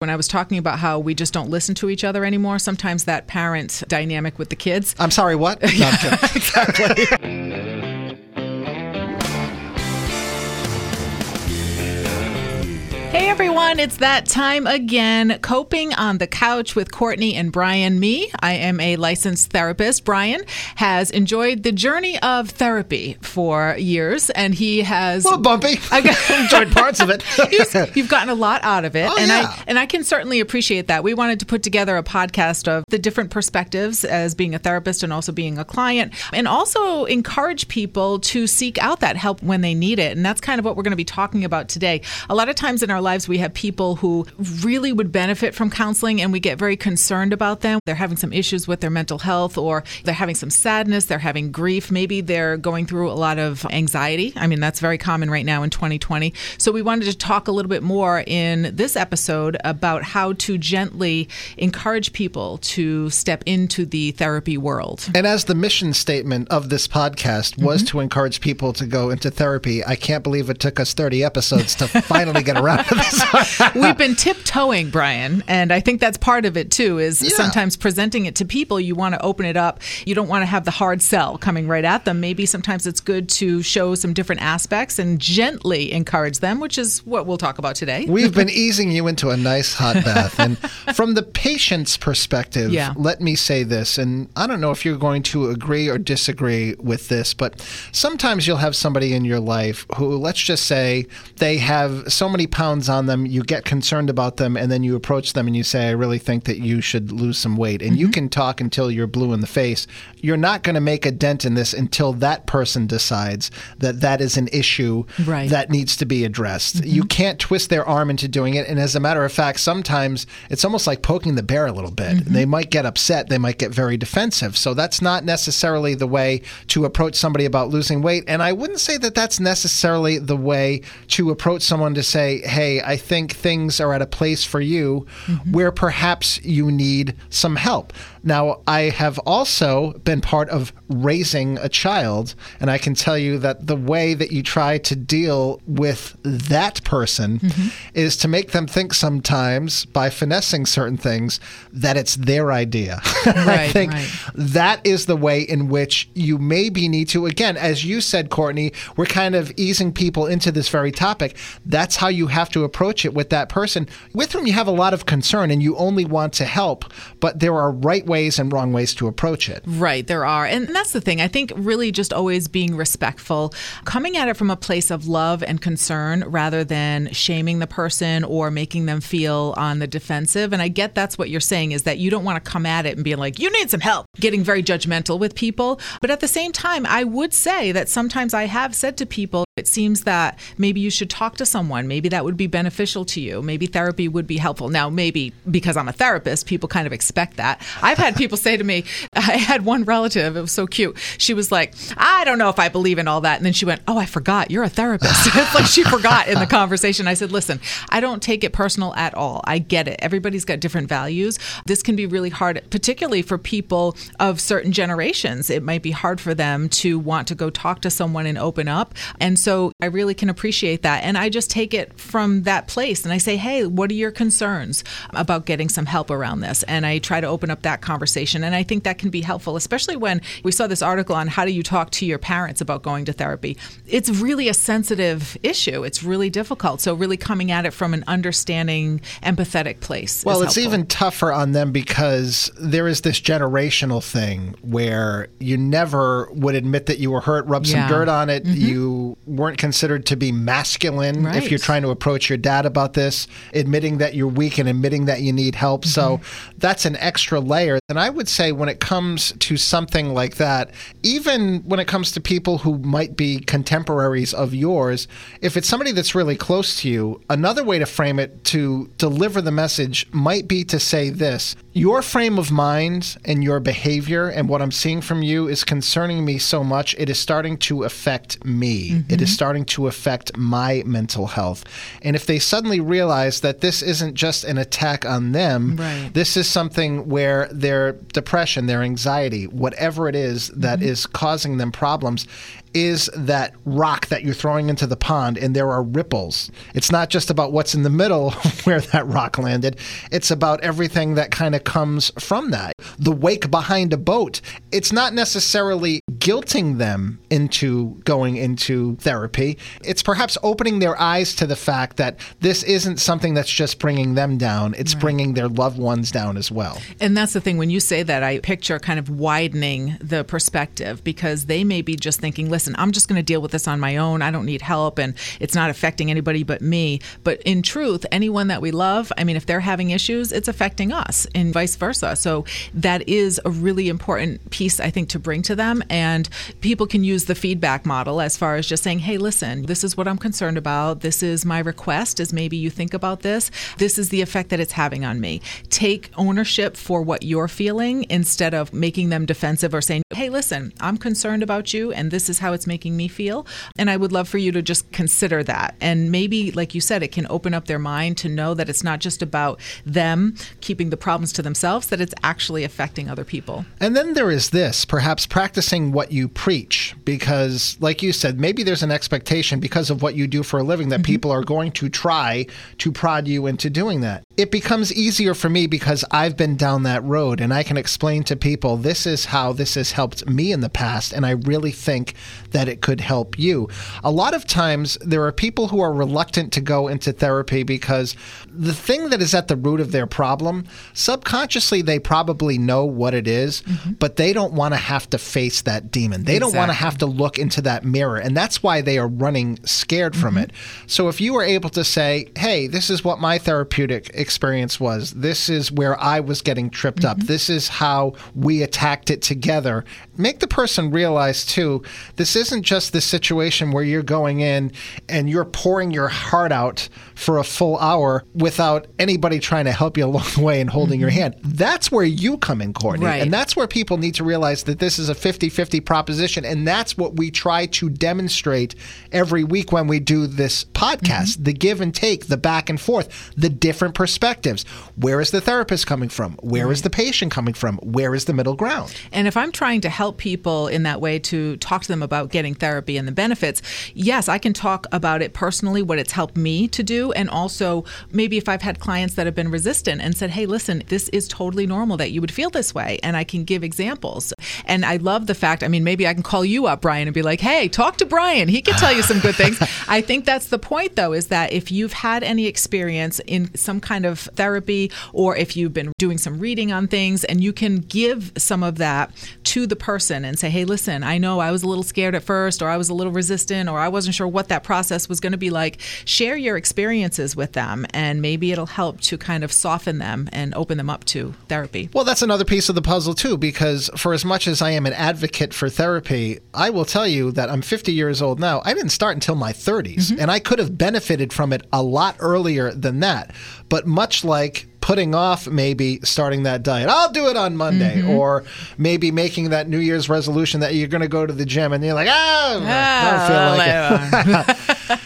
When I was talking about how we just don't listen to each other anymore, sometimes that parent dynamic with the kids. I'm sorry, what? No, exactly. everyone, it's that time again. Coping on the couch with Courtney and Brian. Me, I am a licensed therapist. Brian has enjoyed the journey of therapy for years, and he has. Little bumpy. I enjoyed parts of it. You've gotten a lot out of it, Oh, and yeah. I and I can certainly appreciate that. We wanted to put together a podcast of the different perspectives as being a therapist and also being a client, and also encourage people to seek out that help when they need it. And that's kind of what we're going to be talking about today. A lot of times in our lives, we have people who really would benefit from counseling, and we get very concerned about them. They're having some issues with their mental health, or they're having some sadness, they're having grief, maybe they're going through a lot of anxiety. I mean, that's very common right now in 2020. So we wanted to talk a little bit more in this episode about how to gently encourage people to step into the therapy world. And as the mission statement of this podcast was mm-hmm. to encourage people to go into therapy, I can't believe it took us 30 episodes to finally get around to this. We've been tiptoeing, Brian, and I think that's part of it too. Is Yeah. sometimes presenting it to people, you want to open it up. You don't want to have the hard sell coming right at them. Maybe sometimes it's good to show some different aspects and gently encourage them, which is what we'll talk about today. We've been easing you into a nice hot bath. And from the patient's perspective, Yeah. let me say this, and I don't know if you're going to agree or disagree with this, but sometimes you'll have somebody in your life who, let's just say, they have so many pounds on them, you get concerned about them, and then you approach them and you say, I really think that you should lose some weight. And you Mm-hmm. can talk until you're blue in the face. You're not going to make a dent in this until that person decides that that is an issue Right. that needs to be addressed. You can't twist their arm into doing it. And as a matter of fact, sometimes it's almost like poking the bear a little bit. They might get upset, they might get very defensive. So that's not necessarily the way to approach somebody about losing weight. And I wouldn't say that that's necessarily the way to approach someone to say, hey, I think things are at a place for you mm-hmm. where perhaps you need some help. Now, I have also been part of raising a child, and I can tell you that the way that you try to deal with that person mm-hmm. is to make them think sometimes by finessing certain things that it's their idea. I think right. that is the way in which you maybe need to, again, as you said, Courtney, we're kind of easing people into this very topic. That's how you have to approach it with that person with whom you have a lot of concern and you only want to help, but there are right ways and wrong ways to approach it. Right, there are. And that's the thing. I think really just always being respectful, coming at it from a place of love and concern rather than shaming the person or making them feel on the defensive. And I get that's what you're saying is that you don't want to come at it and be like, you need some help, getting very judgmental with people. But at the same time, I would say that sometimes I have said to people, it seems that maybe you should talk to someone. Maybe that would be beneficial to you. Maybe therapy would be helpful. Now, maybe because I'm a therapist, people kind of expect that. I've had people say to me, I had one relative, it was so cute. She was like, I don't know if I believe in all that. And then she went, Oh, I forgot, you're a therapist. it's like she forgot in the conversation. I said, Listen, I don't take it personal at all. I get it. Everybody's got different values. This can be really hard, particularly for people of certain generations. It might be hard for them to want to go talk to someone and open up. And so I really can appreciate that. And I just take it from that place and I say, Hey, what are your concerns about getting some help around this? And I try to open up that conversation. And I think that can be helpful, especially when we saw this article on how do you talk to your parents about going to therapy. It's really a sensitive issue. It's really difficult. So really coming at it from an understanding, empathetic place. Well, it's even tougher on them because there is this generational thing where you never would admit that you were hurt, rub Yeah. some dirt on it. Mm-hmm. You weren't considered to be masculine if you're trying to approach your dad about this, admitting that you're weak and admitting that you need help. So mm-hmm. that's an extra layer. And I would say when it comes to something like that, even when it comes to people who might be contemporaries of yours, if it's somebody that's really close to you, another way to frame it to deliver the message might be to say this your frame of mind and your behavior and what I'm seeing from you is concerning me so much. It is starting to affect me. Mm-hmm. It is starting to affect my mental health. And if they suddenly realize that this isn't just an attack on them, right. this is something where their depression, their anxiety, whatever it is that mm-hmm. is causing them problems, is that rock that you're throwing into the pond and there are ripples. It's not just about what's in the middle where that rock landed, it's about everything that kind of comes from that. The wake behind a boat. It's not necessarily guilting them into going into therapy. It's perhaps opening their eyes to the fact that this isn't something that's just bringing them down, it's right. bringing their loved ones down as well. And that's the thing when you say that I picture kind of widening the perspective because they may be just thinking, listen, I'm just going to deal with this on my own. I don't need help and it's not affecting anybody but me. But in truth, anyone that we love, I mean, if they're having issues, it's affecting us and vice versa. So that is a really important piece, I think, to bring to them. And people can use the feedback model as far as just saying, hey, listen, this is what I'm concerned about. This is my request, as maybe you think about this. This is the effect that it's having on me. Take ownership for what you're feeling instead of making them defensive or saying, hey, listen, I'm concerned about you and this is how it's making me feel. And I would love for you to just consider that. And maybe, like you said, it can open up their mind to know that it's not just about them keeping the problems to themselves, that it's actually affecting other people. And then there is this perhaps practicing what you preach, because, like you said, maybe there's an expectation because of what you do for a living that mm-hmm. people are going to try to prod you into doing that. It becomes easier for me because I've been down that road and I can explain to people this is how this has helped me in the past. And I really think that it could help you. A lot of times, there are people who are reluctant to go into therapy because the thing that is at the root of their problem, subconsciously, they probably know what it is, mm-hmm. but they don't want to have to face that demon. They exactly. don't want to have to look into that mirror. And that's why they are running scared from mm-hmm. it. So if you were able to say, hey, this is what my therapeutic experience was, this is where I was getting tripped mm-hmm. up, this is how we attacked it together, make the person realize, too, this isn't just the situation where you're going in and you're pouring your heart out for a full hour without anybody trying to help you along the way and holding mm-hmm. your hand. That's where you come in, Courtney. Right. And that's where people need to realize that this is a 50 50 proposition. And that's what we try to demonstrate every week when we do this podcast mm-hmm. the give and take, the back and forth, the different perspectives. Where is the therapist coming from? Where right. is the patient coming from? Where is the middle ground? And if I'm trying to help people in that way to talk to them about getting therapy and the benefits, yes, I can talk about it personally, what it's helped me to do. And also, maybe if I've had clients that have been resistant and said, hey, listen, this is totally normal that you would feel this way. And I can give examples. And I love the fact, I mean, maybe I can call you up, Brian, and be like, hey, talk to Brian. He can tell you some good things. I think that's the point, though, is that if you've had any experience in some kind of therapy or if you've been doing some reading on things and you can give some of that to the person and say, hey, listen, I know I was a little scared at first or I was a little resistant or I wasn't sure what that process was going to be like. Share your experiences with them and maybe it'll help to kind of soften them and open them up to therapy. Well, that's another piece of the puzzle, too, because for as much as I am an advocate for therapy, I will tell you that I'm 50 years old now. I didn't start until my 30s, mm-hmm. and I could have benefited from it a lot earlier than that. But much like putting off maybe starting that diet. I'll do it on Monday, mm-hmm. or maybe making that New Year's resolution that you're going to go to the gym, and you're like, oh, I don't feel like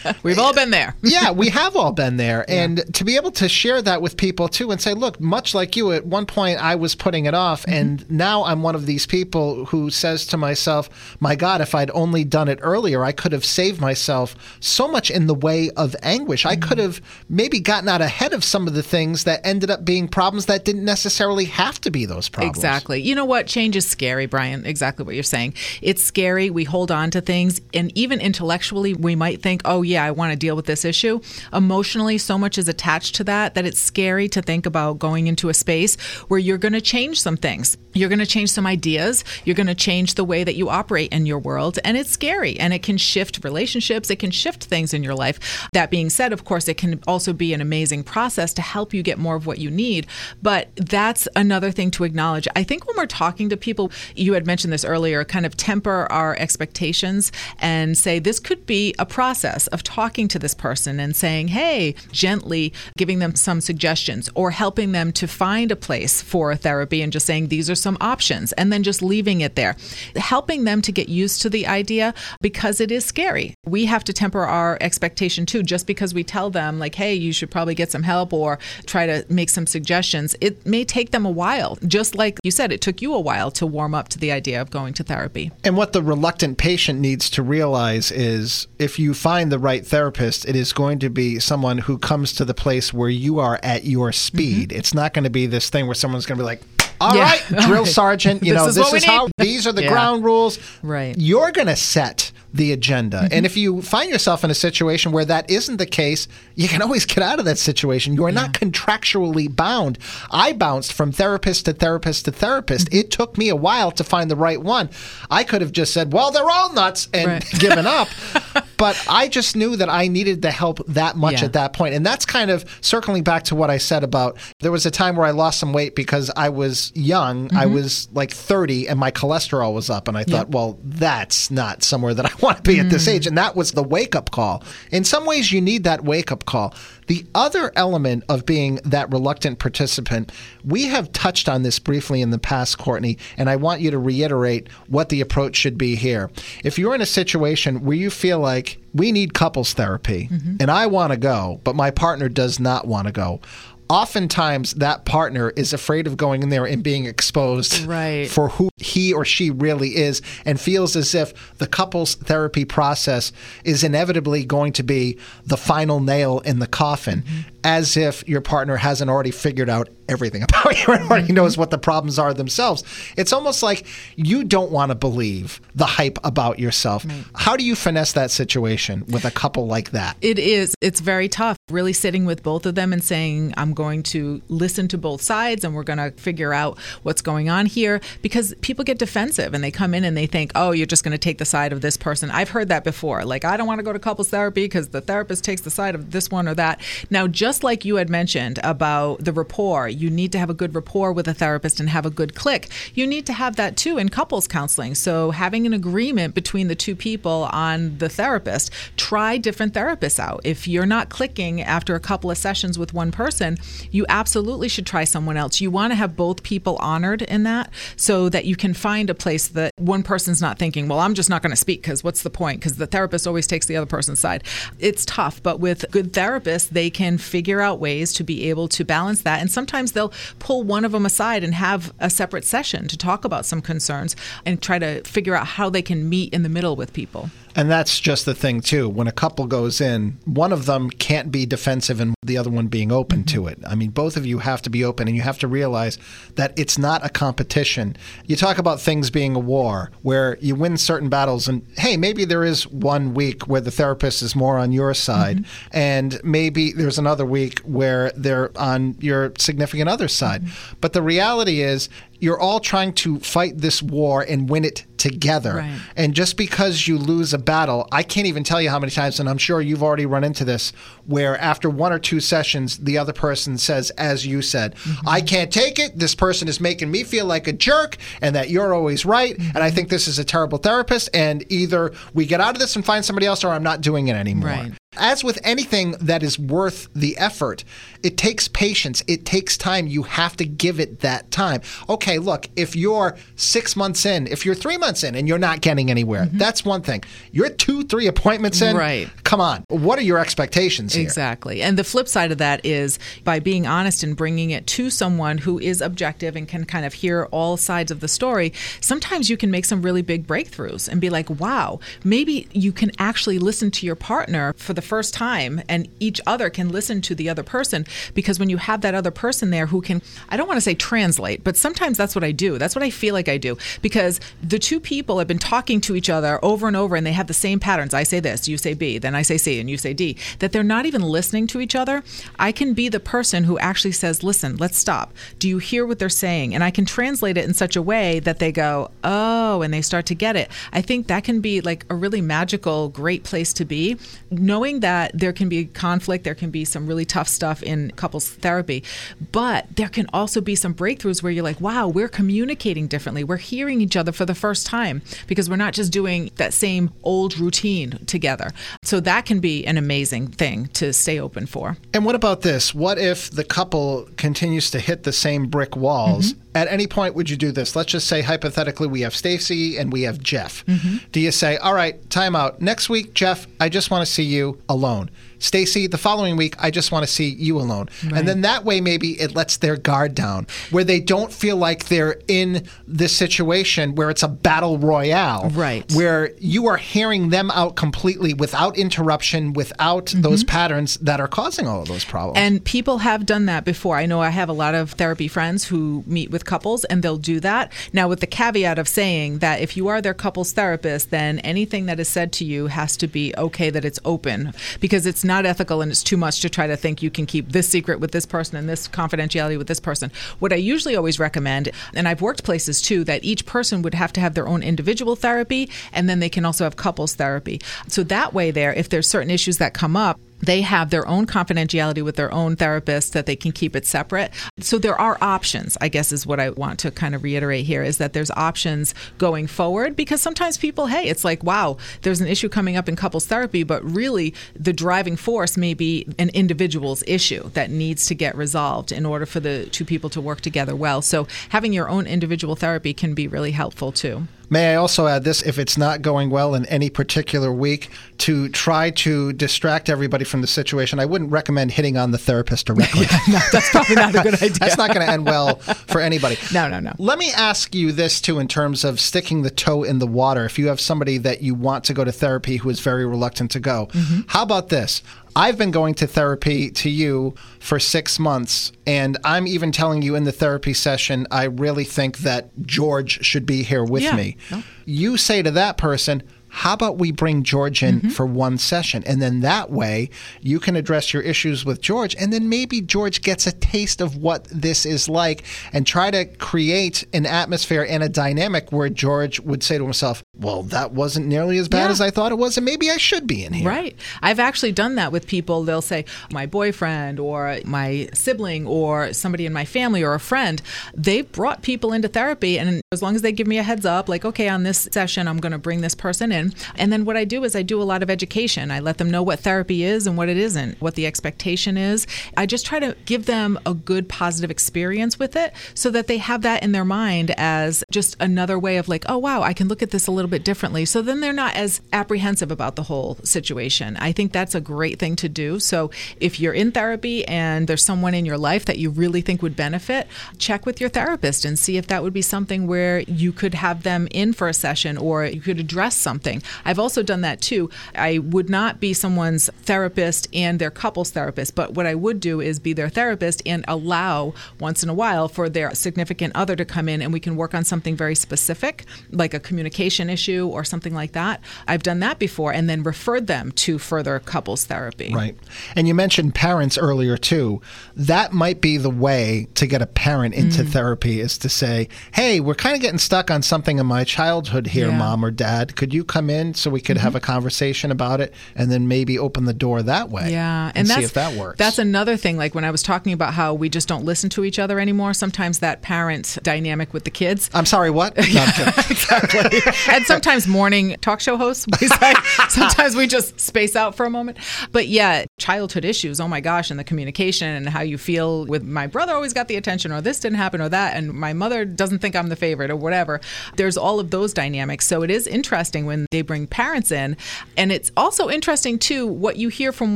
it. We've all been there. yeah, we have all been there, yeah. and to be able to share that with people too, and say, look, much like you, at one point I was putting it off, mm-hmm. and now I'm one of these people who says to myself, my God, if I'd only done it earlier, I could have saved myself so much in the way of anguish. Mm-hmm. I could have maybe gotten out ahead of some of the things that ended up up being problems that didn't necessarily have to be those problems. Exactly. You know what? Change is scary, Brian. Exactly what you're saying. It's scary. We hold on to things. And even intellectually, we might think, oh, yeah, I want to deal with this issue. Emotionally, so much is attached to that that it's scary to think about going into a space where you're going to change some things. You're going to change some ideas. You're going to change the way that you operate in your world. And it's scary. And it can shift relationships. It can shift things in your life. That being said, of course, it can also be an amazing process to help you get more of what what you need. But that's another thing to acknowledge. I think when we're talking to people, you had mentioned this earlier, kind of temper our expectations and say this could be a process of talking to this person and saying, hey, gently giving them some suggestions or helping them to find a place for therapy and just saying these are some options and then just leaving it there. Helping them to get used to the idea because it is scary. We have to temper our expectation too. Just because we tell them, like, hey, you should probably get some help or try to make some suggestions, it may take them a while. Just like you said, it took you a while to warm up to the idea of going to therapy. And what the reluctant patient needs to realize is if you find the right therapist, it is going to be someone who comes to the place where you are at your speed. Mm-hmm. It's not going to be this thing where someone's going to be like, all yeah. right, drill sergeant, you know, this is, this is how these are the yeah. ground rules. Right. You're going to set the agenda. Mm-hmm. And if you find yourself in a situation where that isn't the case, you can always get out of that situation. You are yeah. not contractually bound. I bounced from therapist to therapist to therapist. Mm-hmm. It took me a while to find the right one. I could have just said, well, they're all nuts and right. given up. but I just knew that I needed the help that much yeah. at that point. And that's kind of circling back to what I said about there was a time where I lost some weight because I was young. Mm-hmm. I was like 30 and my cholesterol was up. And I thought, yeah. well, that's not somewhere that I want to be at this mm. age. And that was the wake up call. In some ways, you need that wake up call. The other element of being that reluctant participant, we have touched on this briefly in the past, Courtney, and I want you to reiterate what the approach should be here. If you're in a situation where you feel like we need couples therapy mm-hmm. and I want to go, but my partner does not want to go, oftentimes that partner is afraid of going in there and being exposed right. for who he or she really is and feels as if the couples therapy process is inevitably going to be the final nail in the coffin mm-hmm. As if your partner hasn't already figured out everything about you and already mm-hmm. knows what the problems are themselves it's almost like you don't want to believe the hype about yourself right. how do you finesse that situation with a couple like that it is it's very tough really sitting with both of them and saying i'm going to listen to both sides and we're going to figure out what's going on here because people get defensive and they come in and they think, oh, you're just going to take the side of this person. I've heard that before. Like, I don't want to go to couples therapy because the therapist takes the side of this one or that. Now, just like you had mentioned about the rapport, you need to have a good rapport with a therapist and have a good click. You need to have that too in couples counseling. So, having an agreement between the two people on the therapist, try different therapists out. If you're not clicking after a couple of sessions with one person, you absolutely should try someone else. You want to have both people honored in that so that you can find a place that one person's not thinking, well, I'm just not going to speak because what's the point? Because the therapist always takes the other person's side. It's tough, but with good therapists, they can figure out ways to be able to balance that. And sometimes they'll pull one of them aside and have a separate session to talk about some concerns and try to figure out how they can meet in the middle with people. And that's just the thing, too. When a couple goes in, one of them can't be defensive and the other one being open mm-hmm. to it. I mean, both of you have to be open and you have to realize that it's not a competition. You talk about things being a war where you win certain battles, and hey, maybe there is one week where the therapist is more on your side, mm-hmm. and maybe there's another week where they're on your significant other's side. Mm-hmm. But the reality is, you're all trying to fight this war and win it together. Right. And just because you lose a battle, I can't even tell you how many times, and I'm sure you've already run into this, where after one or two sessions, the other person says, as you said, mm-hmm. I can't take it. This person is making me feel like a jerk and that you're always right. Mm-hmm. And I think this is a terrible therapist. And either we get out of this and find somebody else or I'm not doing it anymore. Right. As with anything that is worth the effort, it takes patience. It takes time. You have to give it that time. Okay, look, if you're six months in, if you're three months in and you're not getting anywhere, mm-hmm. that's one thing. You're two, three appointments in. Right. Come on. What are your expectations here? Exactly. And the flip side of that is by being honest and bringing it to someone who is objective and can kind of hear all sides of the story, sometimes you can make some really big breakthroughs and be like, wow, maybe you can actually listen to your partner for the first time and each other can listen to the other person because when you have that other person there who can I don't want to say translate but sometimes that's what I do. That's what I feel like I do. Because the two people have been talking to each other over and over and they have the same patterns. I say this you say B then I say C and you say D. That they're not even listening to each other I can be the person who actually says listen let's stop. Do you hear what they're saying? And I can translate it in such a way that they go oh and they start to get it. I think that can be like a really magical great place to be knowing understanding that there can be conflict, there can be some really tough stuff in couples therapy, but there can also be some breakthroughs where you're like, wow, we're communicating differently. We're hearing each other for the first time because we're not just doing that same old routine together. So that can be an amazing thing to stay open for. And what about this? What if the couple continues to hit the same brick walls? Mm-hmm. At any point, would you do this? Let's just say hypothetically, we have Stacy and we have Jeff. Mm-hmm. Do you say, "All right, time out. Next week, Jeff, I just want to see you alone." Stacy, the following week, I just want to see you alone. Right. And then that way, maybe it lets their guard down, where they don't feel like they're in this situation where it's a battle royale. Right. Where you are hearing them out completely without interruption, without mm-hmm. those patterns that are causing all of those problems. And people have done that before. I know I have a lot of therapy friends who meet with couples and they'll do that. Now, with the caveat of saying that if you are their couples therapist, then anything that is said to you has to be okay that it's open because it's not ethical and it's too much to try to think you can keep this secret with this person and this confidentiality with this person. What I usually always recommend, and I've worked places too, that each person would have to have their own individual therapy and then they can also have couples therapy. So that way, there, if there's certain issues that come up, they have their own confidentiality with their own therapist that they can keep it separate. So there are options, I guess is what I want to kind of reiterate here is that there's options going forward because sometimes people, hey, it's like, wow, there's an issue coming up in couples therapy, but really the driving force may be an individual's issue that needs to get resolved in order for the two people to work together well. So having your own individual therapy can be really helpful too. May I also add this if it's not going well in any particular week, to try to distract everybody from the situation, I wouldn't recommend hitting on the therapist directly. yeah, no, that's probably not a good idea. that's not going to end well for anybody. No, no, no. Let me ask you this too in terms of sticking the toe in the water. If you have somebody that you want to go to therapy who is very reluctant to go, mm-hmm. how about this? I've been going to therapy to you for six months, and I'm even telling you in the therapy session, I really think that George should be here with yeah. me. You say to that person, how about we bring George in mm-hmm. for one session? And then that way you can address your issues with George. And then maybe George gets a taste of what this is like and try to create an atmosphere and a dynamic where George would say to himself, well, that wasn't nearly as bad yeah. as I thought it was. And maybe I should be in here. Right. I've actually done that with people. They'll say, my boyfriend or my sibling or somebody in my family or a friend, they've brought people into therapy. And as long as they give me a heads up, like, okay, on this session, I'm going to bring this person in and then what I do is I do a lot of education. I let them know what therapy is and what it isn't, what the expectation is. I just try to give them a good positive experience with it so that they have that in their mind as just another way of like, oh, wow, I can look at this a little bit differently. So then they're not as apprehensive about the whole situation. I think that's a great thing to do. So if you're in therapy and there's someone in your life that you really think would benefit, check with your therapist and see if that would be something where you could have them in for a session or you could address something. I've also done that too. I would not be someone's therapist and their couples therapist, but what I would do is be their therapist and allow once in a while for their significant other to come in and we can work on something very specific, like a communication issue or something like that. I've done that before and then referred them to further couples therapy. Right. And you mentioned parents earlier too. That might be the way to get a parent into mm. therapy is to say, hey, we're kind of getting stuck on something in my childhood here, yeah. mom or dad. Could you come in so we could mm-hmm. have a conversation about it and then maybe open the door that way. Yeah. And, and see if that works. That's another thing. Like when I was talking about how we just don't listen to each other anymore, sometimes that parent dynamic with the kids. I'm sorry, what? yeah, exactly. and sometimes morning talk show hosts, sometimes we just space out for a moment. But yeah, childhood issues, oh my gosh, and the communication and how you feel with my brother always got the attention or this didn't happen or that and my mother doesn't think I'm the favorite or whatever. There's all of those dynamics. So it is interesting when they bring parents in. And it's also interesting, too, what you hear from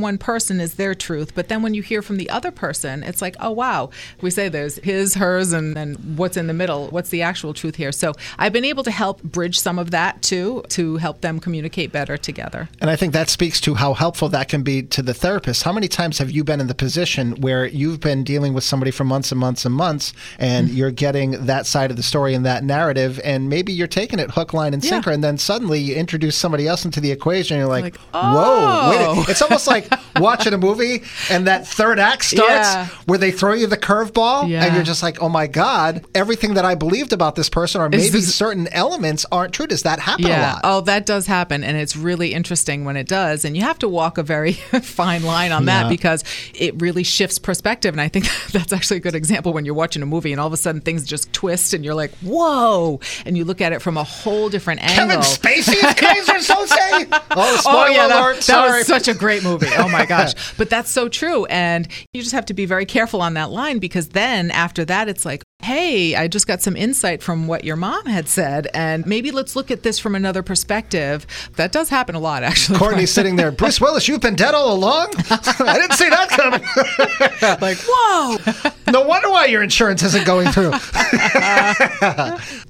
one person is their truth. But then when you hear from the other person, it's like, oh, wow. We say there's his, hers, and then what's in the middle? What's the actual truth here? So I've been able to help bridge some of that, too, to help them communicate better together. And I think that speaks to how helpful that can be to the therapist how many times have you been in the position where you've been dealing with somebody for months and months and months, and Mm-hmm. you're getting that side of the story and that narrative, and maybe you're taking it hook, line, and Yeah. sinker, and then suddenly you introduce somebody else into the equation, and you're like, Like, whoa, wait. oh. a-" It's almost like watching a movie, and that third act starts Yeah. where they throw you the curveball, and you're just like, oh my God, everything that I believed about this person, or maybe this- certain elements aren't true. Does that happen a lot? Oh, that does happen. And it's really interesting when it does. And you have to walk a very fine line on Yeah. that because it really shifts perspective. And I think that's actually a good example when you're watching a movie and all of a sudden things just twist and you're like, whoa. And you look at it from a whole different Kevin angle. Spacey is Keyser Söze. Oh, spoiler oh yeah, that, alert! that Sorry. was such a great movie. Oh my gosh, but that's so true, and you just have to be very careful on that line because then after that, it's like, hey, I just got some insight from what your mom had said, and maybe let's look at this from another perspective. That does happen a lot, actually. Courtney's sitting there. Bruce Willis, you've been dead all along. I didn't see that coming. like, whoa. no wonder why your insurance isn't going through.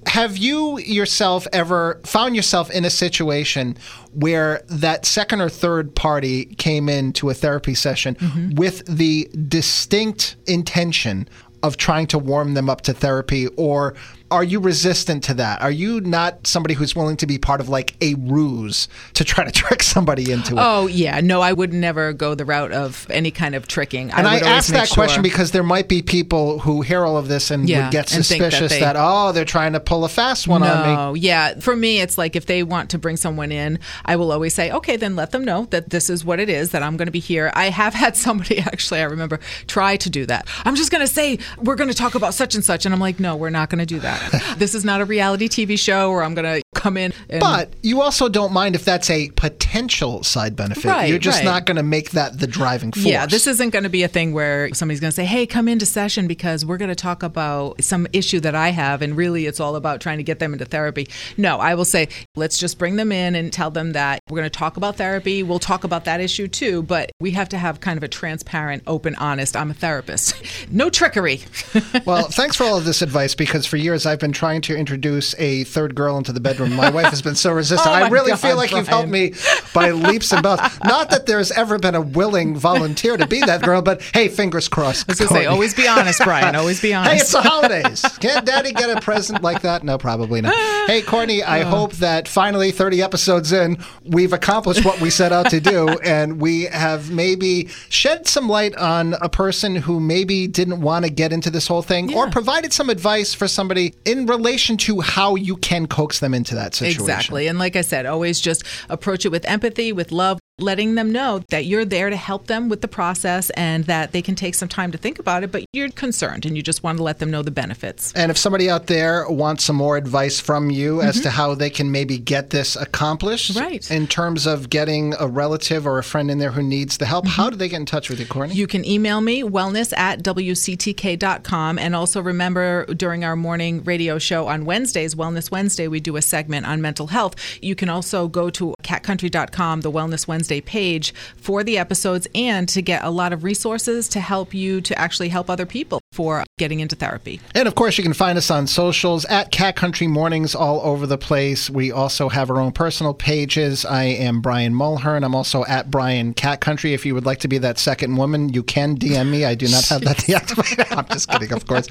Have you yourself ever found yourself in a situation where that second or third party came into a therapy session mm-hmm. with the distinct intention of trying to warm them up to therapy or are you resistant to that? Are you not somebody who's willing to be part of like a ruse to try to trick somebody into it? Oh yeah, no, I would never go the route of any kind of tricking. And I, asked make that question because there might be people who hear all of this and Yeah, would get think that suspicious that, oh, they're trying to pull a fast one on me. No, yeah. For me, it's like if they want to bring someone in, I will always say, okay, then let them know that this is what it is, that I'm going to be here. I have had somebody actually, I remember, try to do that. I'm just going to say, we're going to talk about such and such. And I'm like, no, we're not going to do that. this is not a reality TV show where I'm going to come in. And, But you also don't mind if that's a potential side benefit. Right, You're just right. not going to make that the driving force. Yeah, this isn't going to be a thing where somebody's going to say, "Hey, come into session because we're going to talk about some issue that I have," and really, it's all about trying to get them into therapy. No, I will say, let's just bring them in and tell them that we're going to talk about therapy. We'll talk about that issue too, but we have to have kind of a transparent, open, honest. I'm a therapist. no trickery. well, thanks for all of this advice because for years I've been trying to introduce a third girl into the bedroom. My wife has been so resistant. Oh I really God, feel like you've helped me by leaps and bounds. Not that there's ever been a willing volunteer to be that girl, but hey, fingers crossed. I was going to say, always be honest, Brian. Always be honest. Hey, it's the holidays. Can't Daddy get a present like that? No, probably not. Hey, Courtney, I uh. hope that finally, 30 episodes in, we've accomplished what we set out to do, and we have maybe shed some light on a person who maybe didn't want to get into this whole thing, or provided some advice for somebody in relation to how you can coax them into that situation. Exactly. And like I said, always just approach it with empathy, with love, letting them know that you're there to help them with the process and that they can take some time to think about it, but you're concerned and you just want to let them know the benefits. And if somebody out there wants some more advice from you as to how they can maybe get this accomplished, Mm-hmm. Right. in terms of getting a relative or a friend in there who needs the help, how do they get in touch with you, Courtney? You can email me, wellness at wctk.com. And also remember, during our morning radio show on Wednesdays, Wellness Wednesday, we do a segment on mental health. You can also go to catcountry.com, the Wellness Wednesday page, for the episodes and to get a lot of resources to help you to actually help other people for getting into therapy. And of course, you can find us on socials at Cat Country Mornings all over the place. We also have our own personal pages. I am Brian Mulhern. I'm also at Brian Cat Country. If you would like to be that second woman, you can DM me. I do not have that deactivated. I'm just kidding, of course.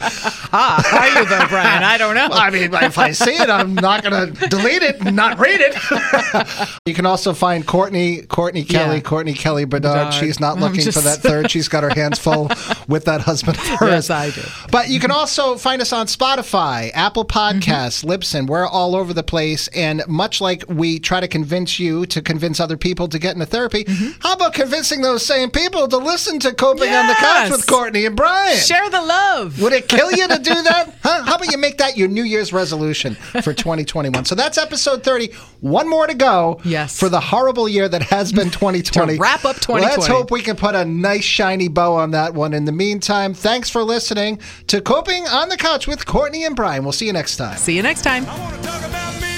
Ah, are you though, Brian? I don't know. I mean, if I see it, I'm not going to delete it and not read it. you can also find Courtney, Courtney Kelly, Yeah. Courtney Kelly. Bernard. She's not looking for that third. She's got her hands full with that husband of hers. Yes, I do. But you can also find us on Spotify, Apple Podcasts, mm-hmm. Libsyn. We're all over the place. And much like we try to convince you to convince other people to get into therapy, mm-hmm. how about convincing those same people to listen to Coping on the Couch with Courtney and Brian? Share the love. Would it kill you to do that? Huh? How about you make that your New Year's resolution for 2021? So that's episode 30. One more to go. Yes. For the horrible year that has been 2020. To wrap up 2020. Let's hope we can put a nice shiny bow on that one. In the meantime, thanks for listening to Coping on the Couch with Courtney and Brian. We'll see you next time. See you next time.